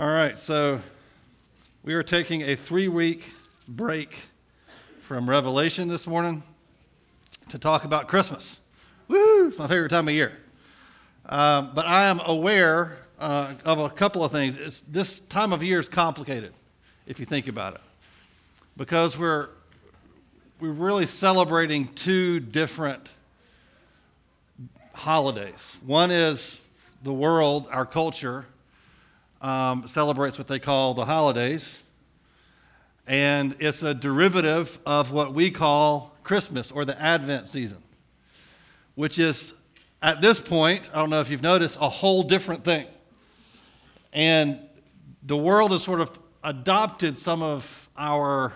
All right, so we are taking a three week break from Revelation this morning to talk about Christmas. Woo! It's my favorite time of year. Um, but I am aware uh, of a couple of things. It's, this time of year is complicated, if you think about it, because we're, we're really celebrating two different holidays. One is the world, our culture, um, celebrates what they call the holidays, and it's a derivative of what we call Christmas or the Advent season, which is at this point, I don't know if you've noticed, a whole different thing. And the world has sort of adopted some of our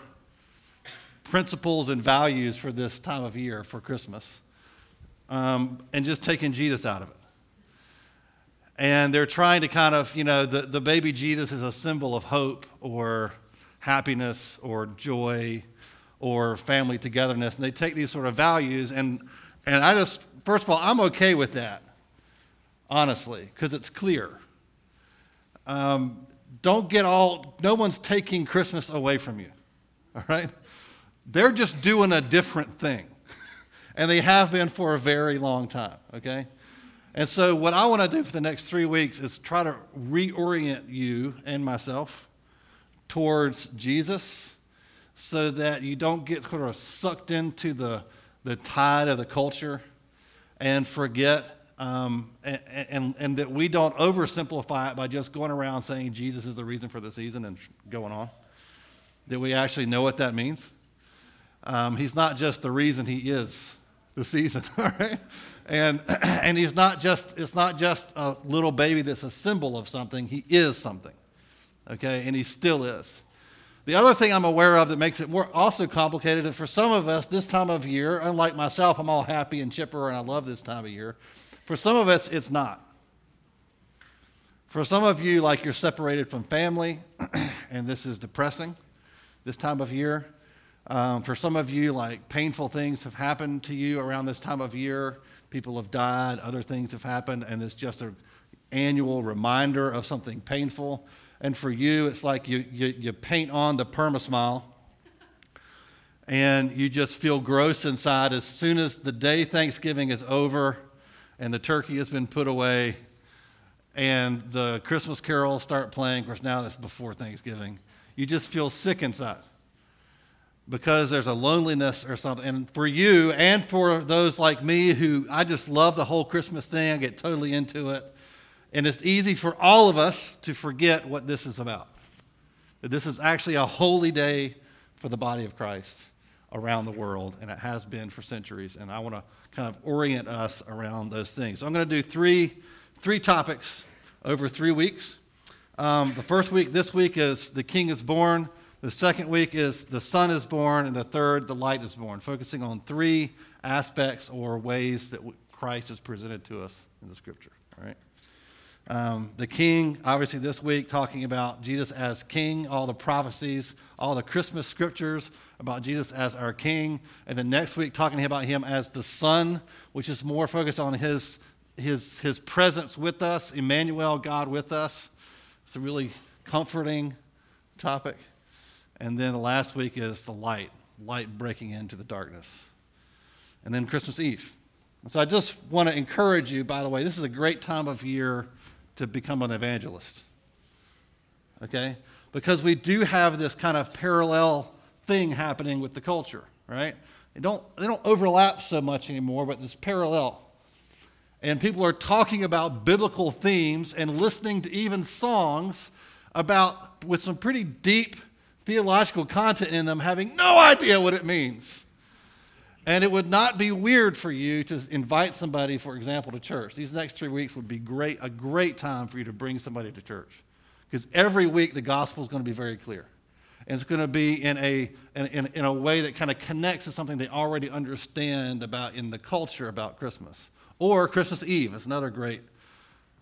principles and values for this time of year for Christmas um, and just taken Jesus out of it. And they're trying to kind of, you know, the, the baby Jesus is a symbol of hope or happiness or joy or family togetherness. And they take these sort of values. And, and I just, first of all, I'm okay with that, honestly, because it's clear. Um, don't get all, no one's taking Christmas away from you, all right? They're just doing a different thing. and they have been for a very long time, okay? And so, what I want to do for the next three weeks is try to reorient you and myself towards Jesus so that you don't get sort of sucked into the, the tide of the culture and forget, um, and, and, and that we don't oversimplify it by just going around saying Jesus is the reason for the season and going on. That we actually know what that means. Um, he's not just the reason he is the season, all right? And, and he's not just, it's not just a little baby that's a symbol of something, he is something, okay? And he still is. The other thing I'm aware of that makes it more also complicated is for some of us, this time of year, unlike myself, I'm all happy and chipper and I love this time of year. For some of us, it's not. For some of you, like you're separated from family, and this is depressing this time of year. Um, for some of you, like painful things have happened to you around this time of year. People have died, other things have happened, and it's just an annual reminder of something painful. And for you, it's like you, you, you paint on the permasmile and you just feel gross inside as soon as the day Thanksgiving is over and the turkey has been put away and the Christmas carols start playing. Of course, now that's before Thanksgiving. You just feel sick inside because there's a loneliness or something. And for you and for those like me who I just love the whole Christmas thing, I get totally into it. And it's easy for all of us to forget what this is about. That this is actually a holy day for the body of Christ around the world, and it has been for centuries. And I want to kind of orient us around those things. So I'm going to do three, three topics over three weeks. Um, the first week, this week, is The King is Born. The second week is The Son is Born. And the third, The Light is Born, focusing on three aspects or ways that Christ is presented to us in the scripture. All right? Um, the king, obviously, this week talking about Jesus as king, all the prophecies, all the Christmas scriptures about Jesus as our king. And then next week, talking about him as the son, which is more focused on his, his, his presence with us, Emmanuel, God with us. It's a really comforting topic. And then the last week is the light, light breaking into the darkness. And then Christmas Eve. so I just want to encourage you, by the way, this is a great time of year to become an evangelist. Okay? Because we do have this kind of parallel thing happening with the culture, right? They don't, they don't overlap so much anymore, but this parallel. And people are talking about biblical themes and listening to even songs about with some pretty deep theological content in them, having no idea what it means. And it would not be weird for you to invite somebody, for example, to church. These next three weeks would be great, a great time for you to bring somebody to church. Because every week the gospel is going to be very clear. And it's going to be in a, in, in, a way that kind of connects to something they already understand about in the culture about Christmas. Or Christmas Eve is another great,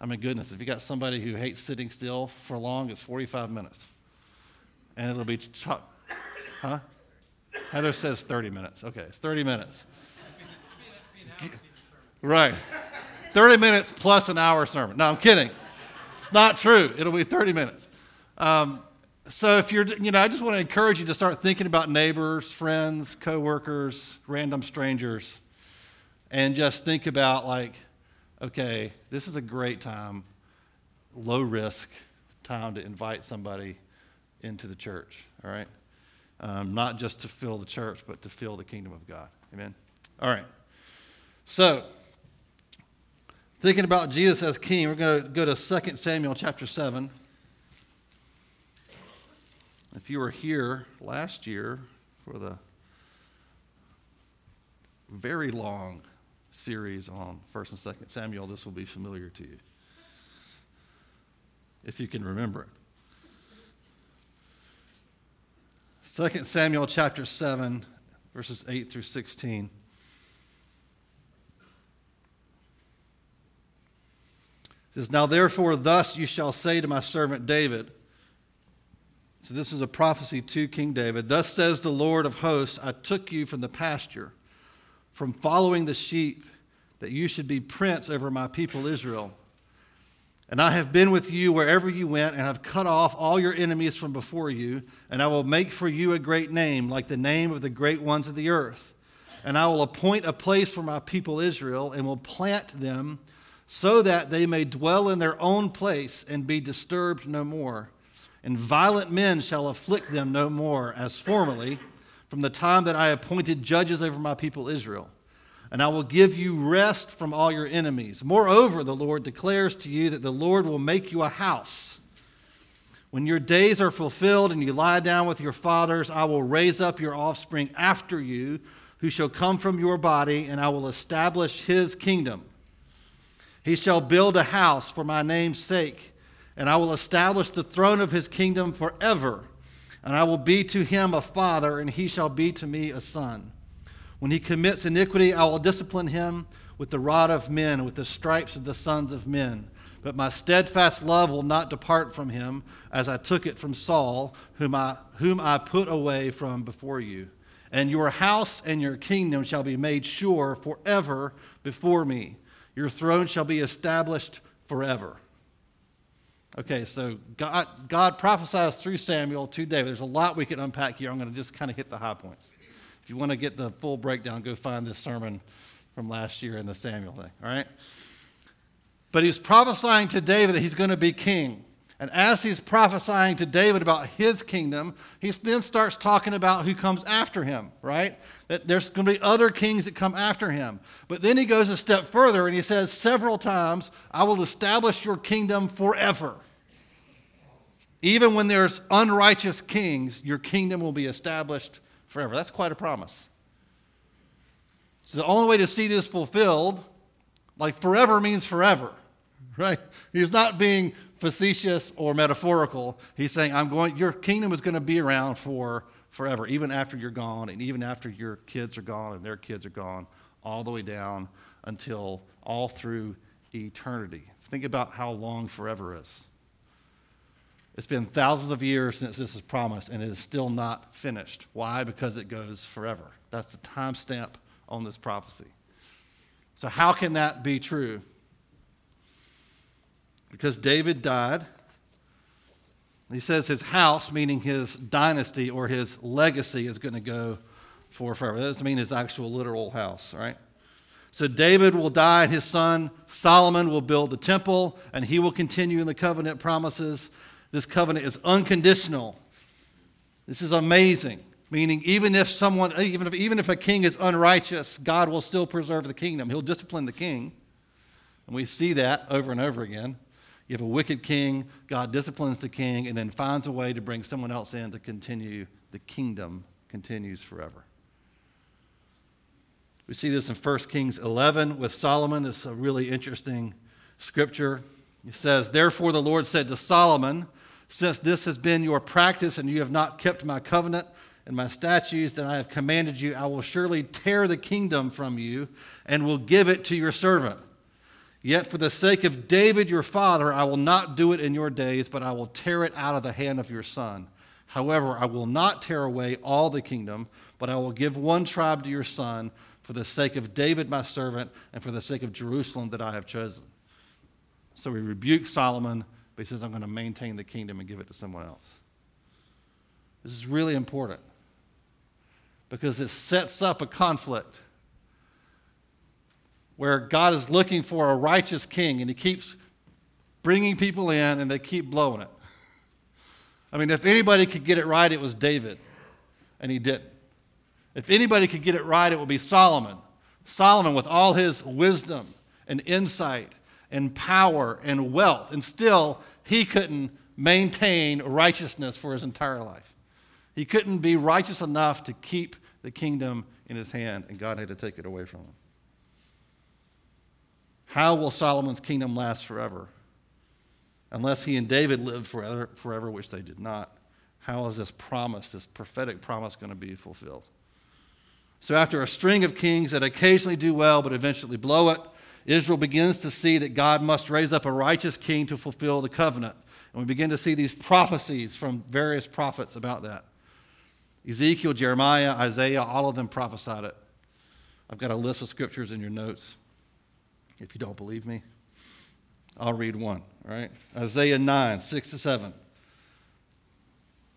I mean, goodness, if you got somebody who hates sitting still for long, it's 45 minutes. And it'll be, huh? Heather says 30 minutes. Okay, it's 30 minutes. Right. 30 minutes plus an hour sermon. No, I'm kidding. It's not true. It'll be 30 minutes. Um, so if you're, you know, I just want to encourage you to start thinking about neighbors, friends, coworkers, random strangers, and just think about like, okay, this is a great time, low risk time to invite somebody into the church. All right, um, not just to fill the church, but to fill the kingdom of God. Amen. All right. So, thinking about Jesus as king, we're going to go to 2 Samuel chapter 7. If you were here last year for the very long series on 1st and 2nd Samuel, this will be familiar to you. If you can remember it. 2 Samuel chapter 7, verses 8 through 16. It says, Now therefore, thus you shall say to my servant David, so this is a prophecy to King David. Thus says the Lord of hosts I took you from the pasture, from following the sheep, that you should be prince over my people Israel. And I have been with you wherever you went, and have cut off all your enemies from before you, and I will make for you a great name, like the name of the great ones of the earth. And I will appoint a place for my people Israel, and will plant them so that they may dwell in their own place and be disturbed no more and violent men shall afflict them no more, as formerly, from the time that I appointed judges over my people Israel. And I will give you rest from all your enemies. Moreover, the Lord declares to you that the Lord will make you a house. When your days are fulfilled and you lie down with your fathers, I will raise up your offspring after you, who shall come from your body, and I will establish his kingdom. He shall build a house for my name's sake and I will establish the throne of his kingdom forever. And I will be to him a father, and he shall be to me a son. When he commits iniquity, I will discipline him with the rod of men, with the stripes of the sons of men. But my steadfast love will not depart from him, as I took it from Saul, whom I, whom I put away from before you. And your house and your kingdom shall be made sure forever before me. Your throne shall be established forever. Okay, so God, God prophesies through Samuel to David. There's a lot we can unpack here. I'm going to just kind of hit the high points. You want to get the full breakdown, go find this sermon from last year in the Samuel thing, all right? But he's prophesying to David that he's going to be king. And as he's prophesying to David about his kingdom, he then starts talking about who comes after him, right? That there's going to be other kings that come after him. But then he goes a step further and he says several times, I will establish your kingdom forever. Even when there's unrighteous kings, your kingdom will be established forever. That's quite a promise. So the only way to see this fulfilled, like forever means forever, right? He's not being facetious or metaphorical. He's saying, I'm going, your kingdom is going to be around for forever, even after you're gone, and even after your kids are gone and their kids are gone, all the way down until all through eternity. Think about how long forever is. It's been thousands of years since this was promised, and it is still not finished. Why? Because it goes forever. That's the timestamp on this prophecy. So, how can that be true? because David died. He says his house, meaning his dynasty or his legacy, is going to go for forever. That doesn't mean his actual literal house, right? So David will die, and his son Solomon will build the temple, and he will continue in the covenant promises. This covenant is unconditional. This is amazing. Meaning, even if someone, even if, even if a king is unrighteous, God will still preserve the kingdom. He'll discipline the king. And we see that over and over again. You have a wicked king, God disciplines the king, and then finds a way to bring someone else in to continue. The kingdom continues forever. We see this in 1 Kings 11 with Solomon. It's a really interesting scripture. It says, Therefore the Lord said to Solomon, Since this has been your practice and you have not kept my covenant and my statutes that I have commanded you, I will surely tear the kingdom from you and will give it to your servant. Yet for the sake of David your father, I will not do it in your days, but I will tear it out of the hand of your son. However, I will not tear away all the kingdom, but I will give one tribe to your son for the sake of David my servant and for the sake of Jerusalem that I have chosen. So he rebuked Solomon, but he says, I'm going to maintain the kingdom and give it to someone else. This is really important because it sets up a conflict where God is looking for a righteous king and he keeps bringing people in and they keep blowing it. I mean, if anybody could get it right, it was David, and he didn't. If anybody could get it right, it would be Solomon. Solomon, with all his wisdom and insight and power and wealth, and still he couldn't maintain righteousness for his entire life. He couldn't be righteous enough to keep the kingdom in his hand, and God had to take it away from him. How will Solomon's kingdom last forever? Unless he and David lived forever, forever, which they did not, how is this promise, this prophetic promise, going to be fulfilled? So, after a string of kings that occasionally do well but eventually blow it, Israel begins to see that God must raise up a righteous king to fulfill the covenant. And we begin to see these prophecies from various prophets about that. Ezekiel, Jeremiah, Isaiah, all of them prophesied it. I've got a list of scriptures in your notes if you don't believe me. I'll read one, all right? Isaiah 9, 6 to 7.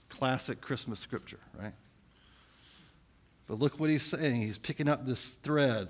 Classic Christmas scripture, right? But look what he's saying. He's picking up this thread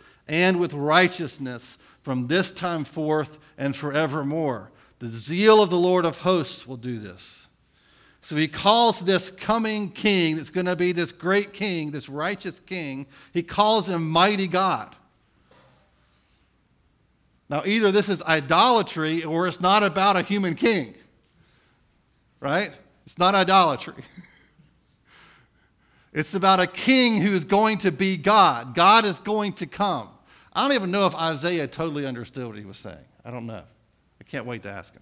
and with righteousness from this time forth and forevermore. The zeal of the Lord of hosts will do this. So he calls this coming king, that's going to be this great king, this righteous king, he calls him mighty God. Now, either this is idolatry or it's not about a human king right? It's not idolatry. it's about a king who is going to be God. God is going to come. I don't even know if Isaiah totally understood what he was saying. I don't know. I can't wait to ask him.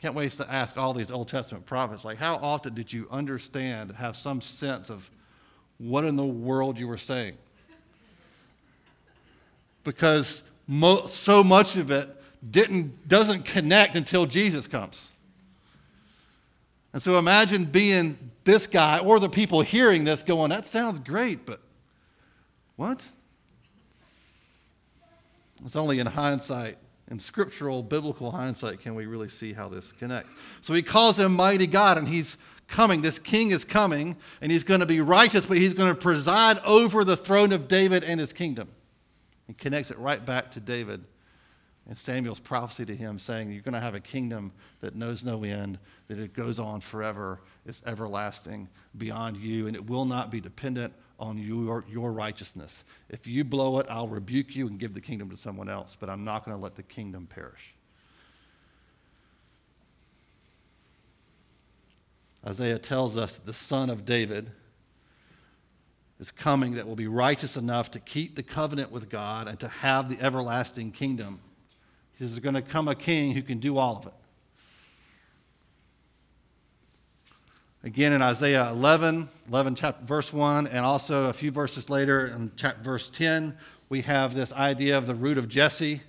Can't wait to ask all these Old Testament prophets, like, how often did you understand, have some sense of what in the world you were saying? Because mo- so much of it didn't, doesn't connect until Jesus comes. And so imagine being this guy or the people hearing this going, that sounds great, but what? It's only in hindsight, in scriptural, biblical hindsight, can we really see how this connects. So he calls him mighty God, and he's coming. This king is coming, and he's going to be righteous, but he's going to preside over the throne of David and his kingdom. He connects it right back to David and Samuel's prophecy to him, saying, You're going to have a kingdom that knows no end, that it goes on forever, it's everlasting beyond you, and it will not be dependent on your, your righteousness. If you blow it, I'll rebuke you and give the kingdom to someone else, but I'm not going to let the kingdom perish. Isaiah tells us that the son of David is coming that will be righteous enough to keep the covenant with God and to have the everlasting kingdom. He says, There's going to come a king who can do all of it. Again, in Isaiah 11, 11 chapter, verse 1, and also a few verses later in chapter, verse 10, we have this idea of the root of Jesse,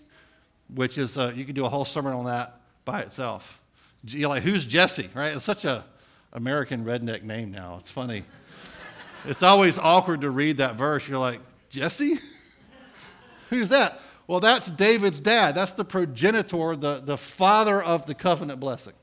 which is, uh, you can do a whole sermon on that by itself. You're like, who's Jesse, right? It's such a American redneck name now. It's funny. it's always awkward to read that verse. You're like, Jesse? who's that? Well, that's David's dad. That's the progenitor, the, the father of the covenant blessing.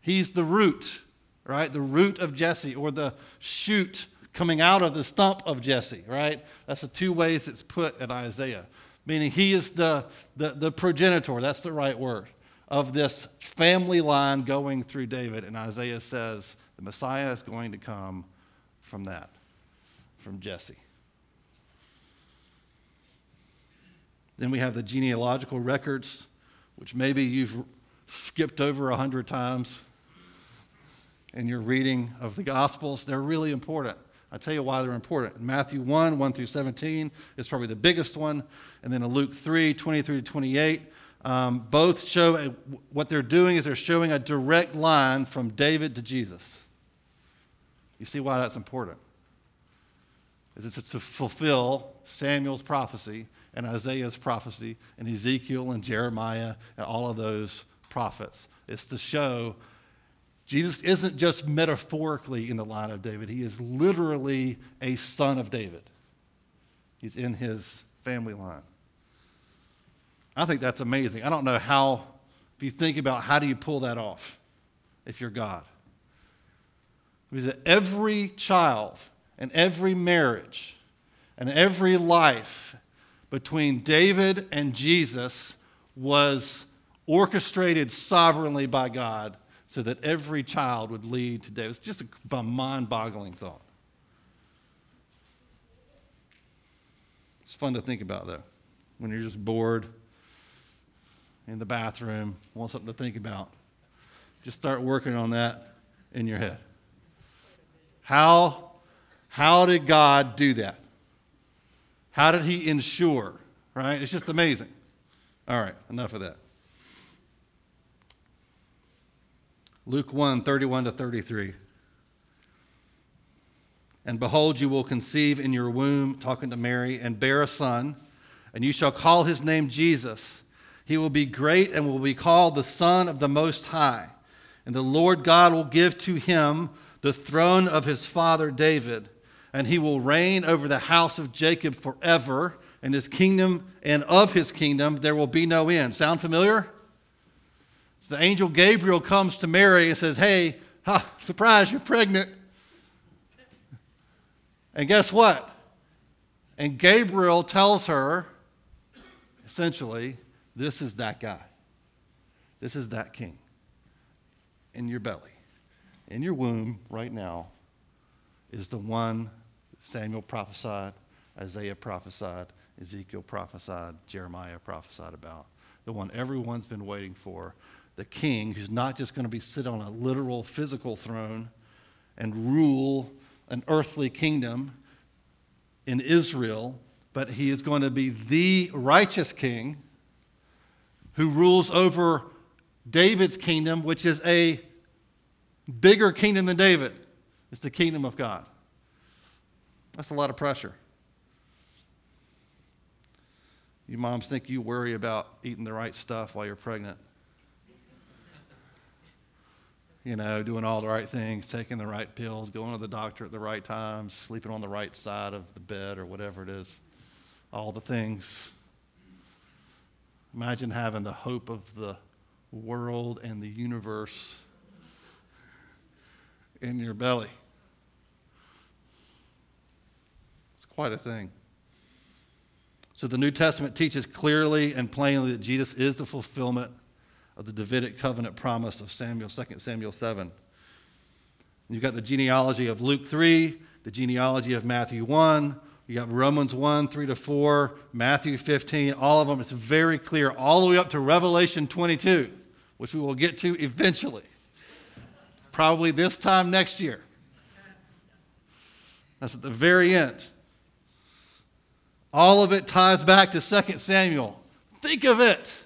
He's the root, right? The root of Jesse, or the shoot coming out of the stump of Jesse, right? That's the two ways it's put in Isaiah. Meaning he is the, the, the progenitor, that's the right word, of this family line going through David. And Isaiah says the Messiah is going to come from that, from Jesse. Then we have the genealogical records, which maybe you've skipped over a hundred times in your reading of the Gospels. They're really important. I'll tell you why they're important. Matthew 1, 1 through 17 is probably the biggest one. And then in Luke 3, 23 to 28, Um, both show a, what they're doing is they're showing a direct line from David to Jesus. You see why that's important? Is It's to fulfill Samuel's prophecy and Isaiah's prophecy and Ezekiel and Jeremiah and all of those prophets. It's to show Jesus isn't just metaphorically in the line of David, he is literally a son of David. He's in his family line. I think that's amazing. I don't know how, if you think about how do you pull that off if you're God. Because every child and every marriage and every life between David and Jesus was orchestrated sovereignly by God so that every child would lead to David. It's just a mind boggling thought. It's fun to think about, though, when you're just bored in the bathroom, want something to think about. Just start working on that in your head. How, how did God do that? How did He ensure? Right? It's just amazing. All right, enough of that. Luke 1 31 to 33. And behold, you will conceive in your womb, talking to Mary, and bear a son, and you shall call his name Jesus. He will be great and will be called the Son of the Most High. And the Lord God will give to him the throne of his father David, and he will reign over the house of Jacob forever, and his kingdom and of his kingdom there will be no end. Sound familiar? So the angel Gabriel comes to Mary and says, Hey, huh, surprise, you're pregnant. And guess what? And Gabriel tells her, essentially, this is that guy. This is that king in your belly in your womb right now is the one Samuel prophesied, Isaiah prophesied, Ezekiel prophesied, Jeremiah prophesied about. The one everyone's been waiting for. The king who's not just going to be sit on a literal physical throne and rule an earthly kingdom in Israel, but he is going to be the righteous king who rules over David's kingdom, which is a bigger kingdom than David. It's the kingdom of God. That's a lot of pressure. You moms think you worry about eating the right stuff while you're pregnant. You know, doing all the right things, taking the right pills, going to the doctor at the right times, sleeping on the right side of the bed or whatever it is. All the things. Imagine having the hope of the world and the universe in your belly. It's quite a thing. So the New Testament teaches clearly and plainly that Jesus is the fulfillment of the Davidic covenant promise of Samuel, 2 Samuel 7. You've got the genealogy of Luke 3, the genealogy of Matthew 1, you got Romans 1, 3 to 4, Matthew 15, all of them. It's very clear, all the way up to Revelation 22, which we will get to eventually probably this time next year. That's at the very end. All of it ties back to 2 Samuel. Think of it.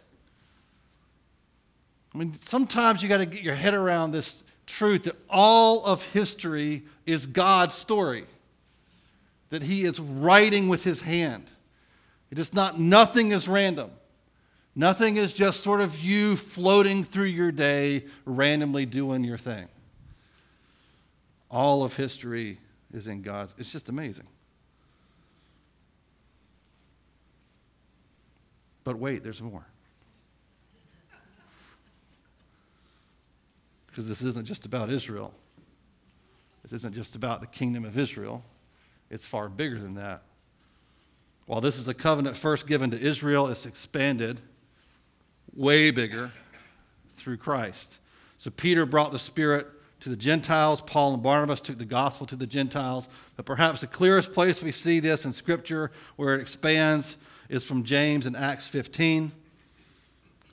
I mean, sometimes you got to get your head around this truth that all of history is God's story, that He is writing with His hand. It is not, nothing is random. Nothing is just sort of you floating through your day, randomly doing your thing. All of history is in God's. It's just amazing. But wait, there's more. Because this isn't just about Israel. This isn't just about the kingdom of Israel. It's far bigger than that. While this is a covenant first given to Israel, it's expanded way bigger through Christ. So Peter brought the Spirit to the Gentiles. Paul and Barnabas took the gospel to the Gentiles. But perhaps the clearest place we see this in Scripture where it expands is from James in Acts 15.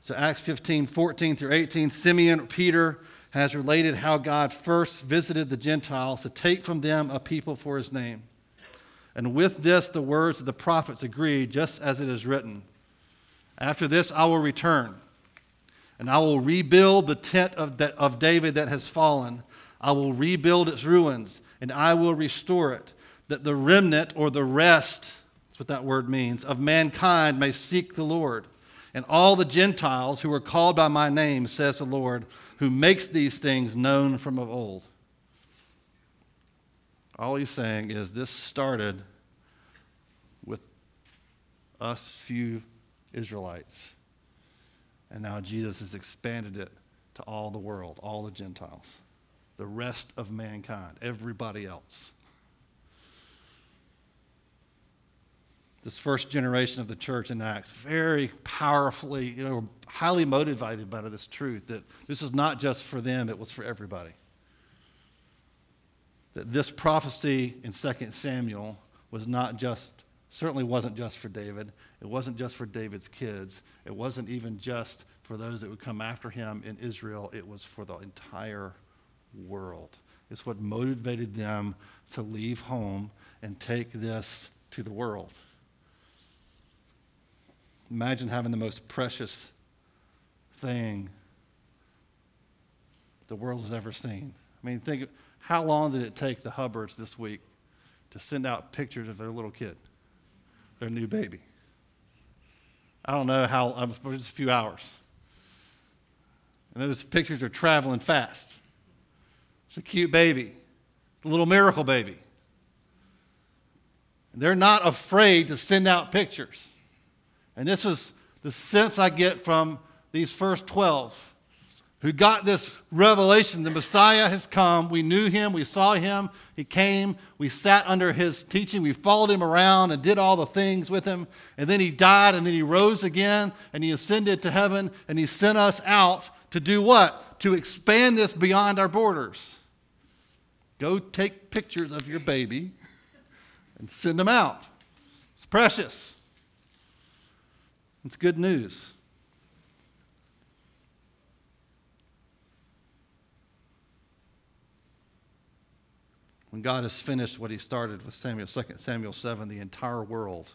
So, Acts 15, 14 through 18, Simeon, Peter, has related how God first visited the Gentiles to take from them a people for his name. And with this, the words of the prophets agree, just as it is written After this, I will return, and I will rebuild the tent of, of David that has fallen. I will rebuild its ruins, and I will restore it, that the remnant or the rest, that's what that word means, of mankind may seek the Lord. And all the Gentiles who are called by my name, says the Lord, who makes these things known from of old. All he's saying is this started with us few Israelites. And now Jesus has expanded it to all the world, all the Gentiles, the rest of mankind, everybody else. This first generation of the church in Acts, very powerfully, you know, highly motivated by this truth that this is not just for them, it was for everybody. That this prophecy in 2 Samuel was not just certainly wasn't just for David. It wasn't just for David's kids. It wasn't even just for those that would come after him in Israel. It was for the entire world. It's what motivated them to leave home and take this to the world. Imagine having the most precious thing the world has ever seen. I mean, think how long did it take the Hubbards this week to send out pictures of their little kid? their new baby. I don't know how, just a few hours. And those pictures are traveling fast. It's a cute baby, a little miracle baby. And they're not afraid to send out pictures. And this is the sense I get from these first 12 who got this revelation the Messiah has come. We knew him, we saw him, he came, we sat under his teaching, we followed him around and did all the things with him. And then he died, and then he rose again, and he ascended to heaven, and he sent us out to do what? To expand this beyond our borders. Go take pictures of your baby and send them out. It's precious. It's good news. when God has finished what he started with Samuel, 2 Samuel 7, the entire world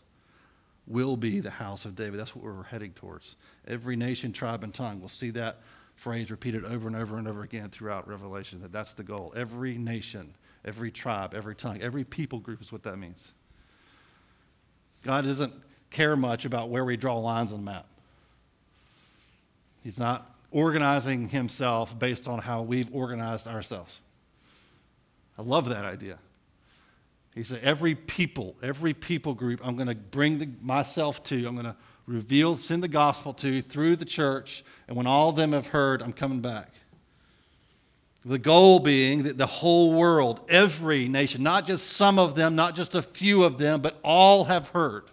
will be the house of David. That's what we're heading towards. Every nation, tribe, and tongue. We'll see that phrase repeated over and over and over again throughout Revelation, that that's the goal. Every nation, every tribe, every tongue, every people group is what that means. God doesn't care much about where we draw lines on the map. He's not organizing himself based on how we've organized ourselves. I love that idea. He said, every people, every people group, I'm going to bring the, myself to, I'm going to reveal, send the gospel to through the church, and when all of them have heard, I'm coming back. The goal being that the whole world, every nation, not just some of them, not just a few of them, but all have heard.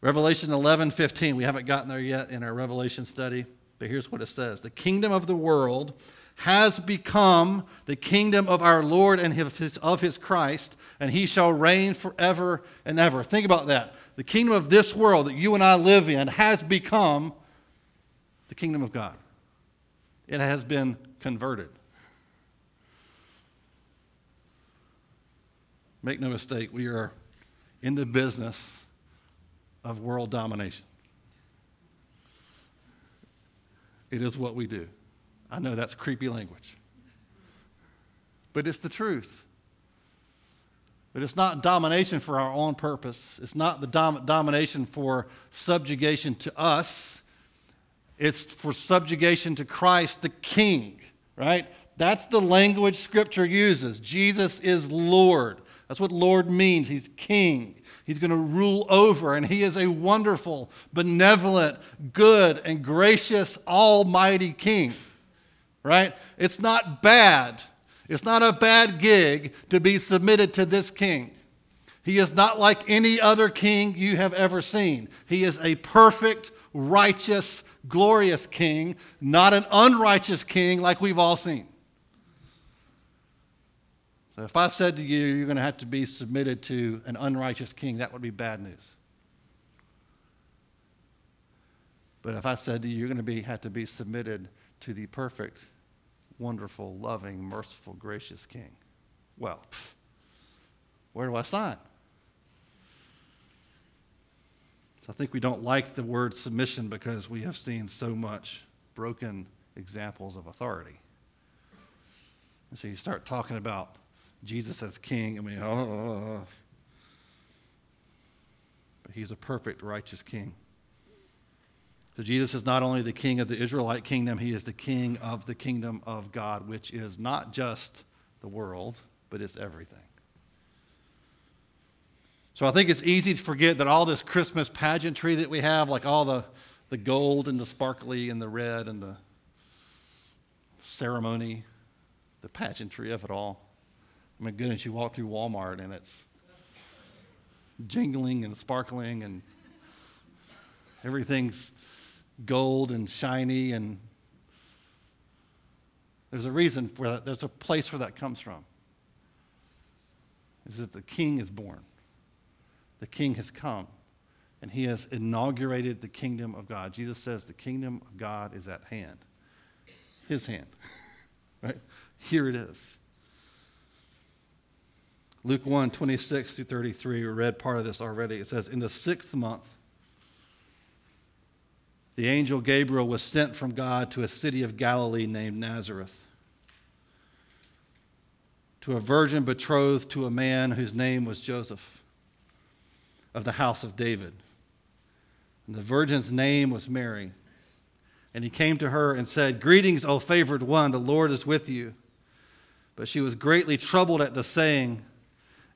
Revelation 11, 15, we haven't gotten there yet in our Revelation study, but here's what it says The kingdom of the world has become the kingdom of our Lord and his, of his Christ, and he shall reign forever and ever. Think about that. The kingdom of this world that you and I live in has become the kingdom of God. It has been converted. Make no mistake, we are in the business of world domination. It is what we do. I know that's creepy language, but it's the truth. But it's not domination for our own purpose. It's not the dom- domination for subjugation to us. It's for subjugation to Christ, the King, right? That's the language Scripture uses. Jesus is Lord. That's what Lord means. He's King. He's going to rule over, and He is a wonderful, benevolent, good, and gracious, almighty King right? It's not bad. It's not a bad gig to be submitted to this king. He is not like any other king you have ever seen. He is a perfect, righteous, glorious king, not an unrighteous king like we've all seen. So if I said to you, you're going to have to be submitted to an unrighteous king, that would be bad news. But if I said to you, you're going to be, have to be submitted to the perfect, wonderful, loving, merciful, gracious King. Well, where do I sign? So I think we don't like the word submission because we have seen so much broken examples of authority. And so you start talking about Jesus as king. I mean, oh, but he's a perfect, righteous king. So Jesus is not only the king of the Israelite kingdom, he is the king of the kingdom of God, which is not just the world, but it's everything. So I think it's easy to forget that all this Christmas pageantry that we have, like all the, the gold and the sparkly and the red and the ceremony, the pageantry of it all. Mean, goodness, you walk through Walmart and it's jingling and sparkling and everything's gold and shiny and there's a reason for that. There's a place where that comes from. Is that the king is born. The king has come and he has inaugurated the kingdom of God. Jesus says the kingdom of God is at hand. His hand. right? Here it is. Luke 1, 26 through 33, we read part of this already. It says, In the sixth month, the angel Gabriel was sent from God to a city of Galilee named Nazareth, to a virgin betrothed to a man whose name was Joseph, of the house of David. And the virgin's name was Mary. And he came to her and said, Greetings, O favored one, the Lord is with you. But she was greatly troubled at the saying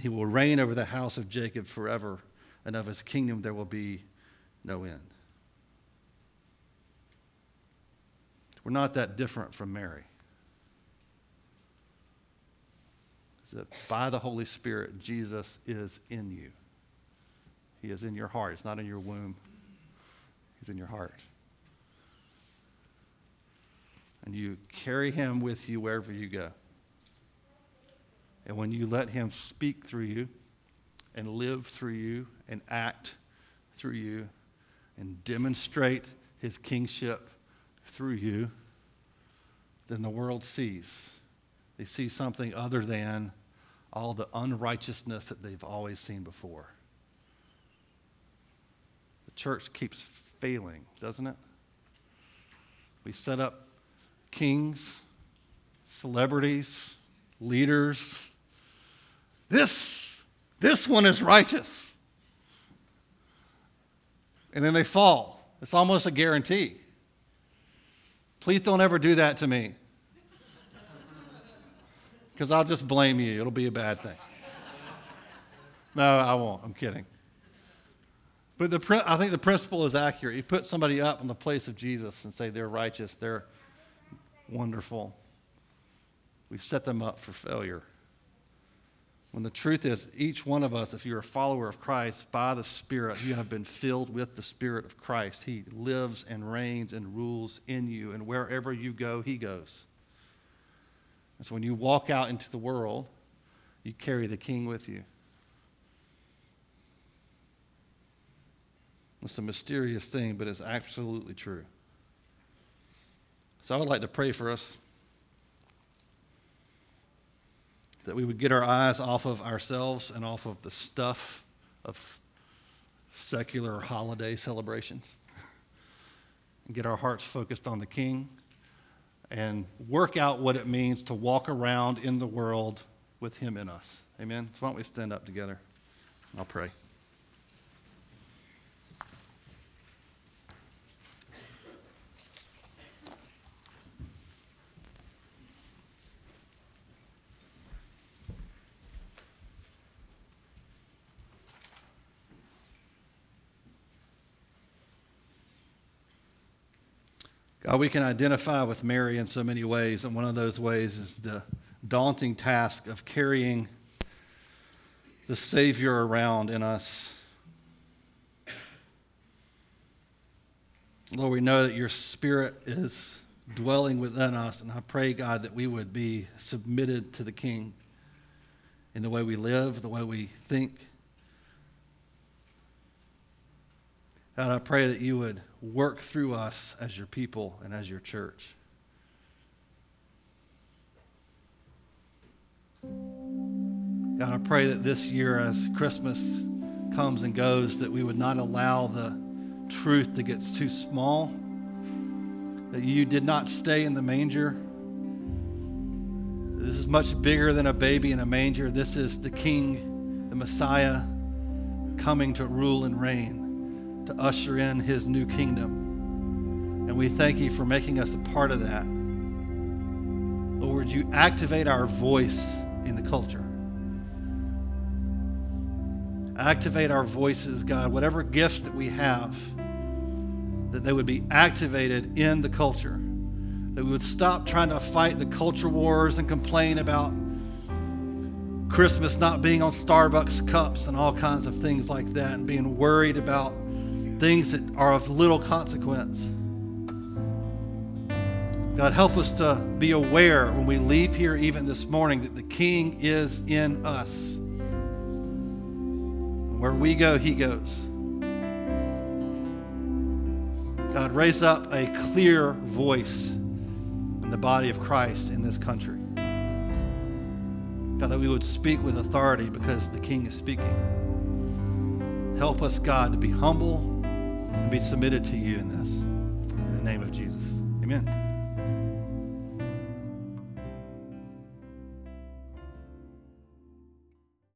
he will reign over the house of Jacob forever, and of his kingdom there will be no end. We're not that different from Mary. Is that by the Holy Spirit, Jesus is in you. He is in your heart. It's not in your womb, He's in your heart. And you carry Him with you wherever you go. And when you let Him speak through you and live through you and act through you and demonstrate His kingship through you then the world sees. They see something other than all the unrighteousness that they've always seen before. The church keeps failing, doesn't it? We set up kings, celebrities, leaders. This, this one is righteous. And then they fall. It's almost a guarantee. Please don't ever do that to me. Because I'll just blame you. It'll be a bad thing. No, I won't. I'm kidding. But the, I think the principle is accurate. You put somebody up in the place of Jesus and say they're righteous, they're wonderful. We set them up for failure. When the truth is, each one of us, if you're a follower of Christ by the Spirit, you have been filled with the Spirit of Christ. He lives and reigns and rules in you, and wherever you go, He goes. And so when you walk out into the world, you carry the King with you. It's a mysterious thing, but it's absolutely true. So I would like to pray for us. That we would get our eyes off of ourselves and off of the stuff of secular holiday celebrations and get our hearts focused on the King and work out what it means to walk around in the world with Him in us. Amen. So why don't we stand up together? I'll pray. God, we can identify with Mary in so many ways, and one of those ways is the daunting task of carrying the Savior around in us. Lord, we know that your spirit is dwelling within us, and I pray, God, that we would be submitted to the King in the way we live, the way we think. God, I pray that you would work through us as your people and as your church. God, I pray that this year, as Christmas comes and goes, that we would not allow the truth that gets too small, that you did not stay in the manger. This is much bigger than a baby in a manger. This is the King, the Messiah, coming to rule and reign, to usher in his new kingdom. And we thank you for making us a part of that. Lord, you activate our voice in the culture. Activate our voices, God, whatever gifts that we have, that they would be activated in the culture. That we would stop trying to fight the culture wars and complain about Christmas not being on Starbucks cups and all kinds of things like that, and being worried about things that are of little consequence. God, help us to be aware when we leave here, even this morning, that the King is in us. Where we go, He goes. God, raise up a clear voice in the body of Christ in this country. God, that we would speak with authority because the King is speaking. Help us, God, to be humble and be submitted to you in this. In the name of Jesus. Amen.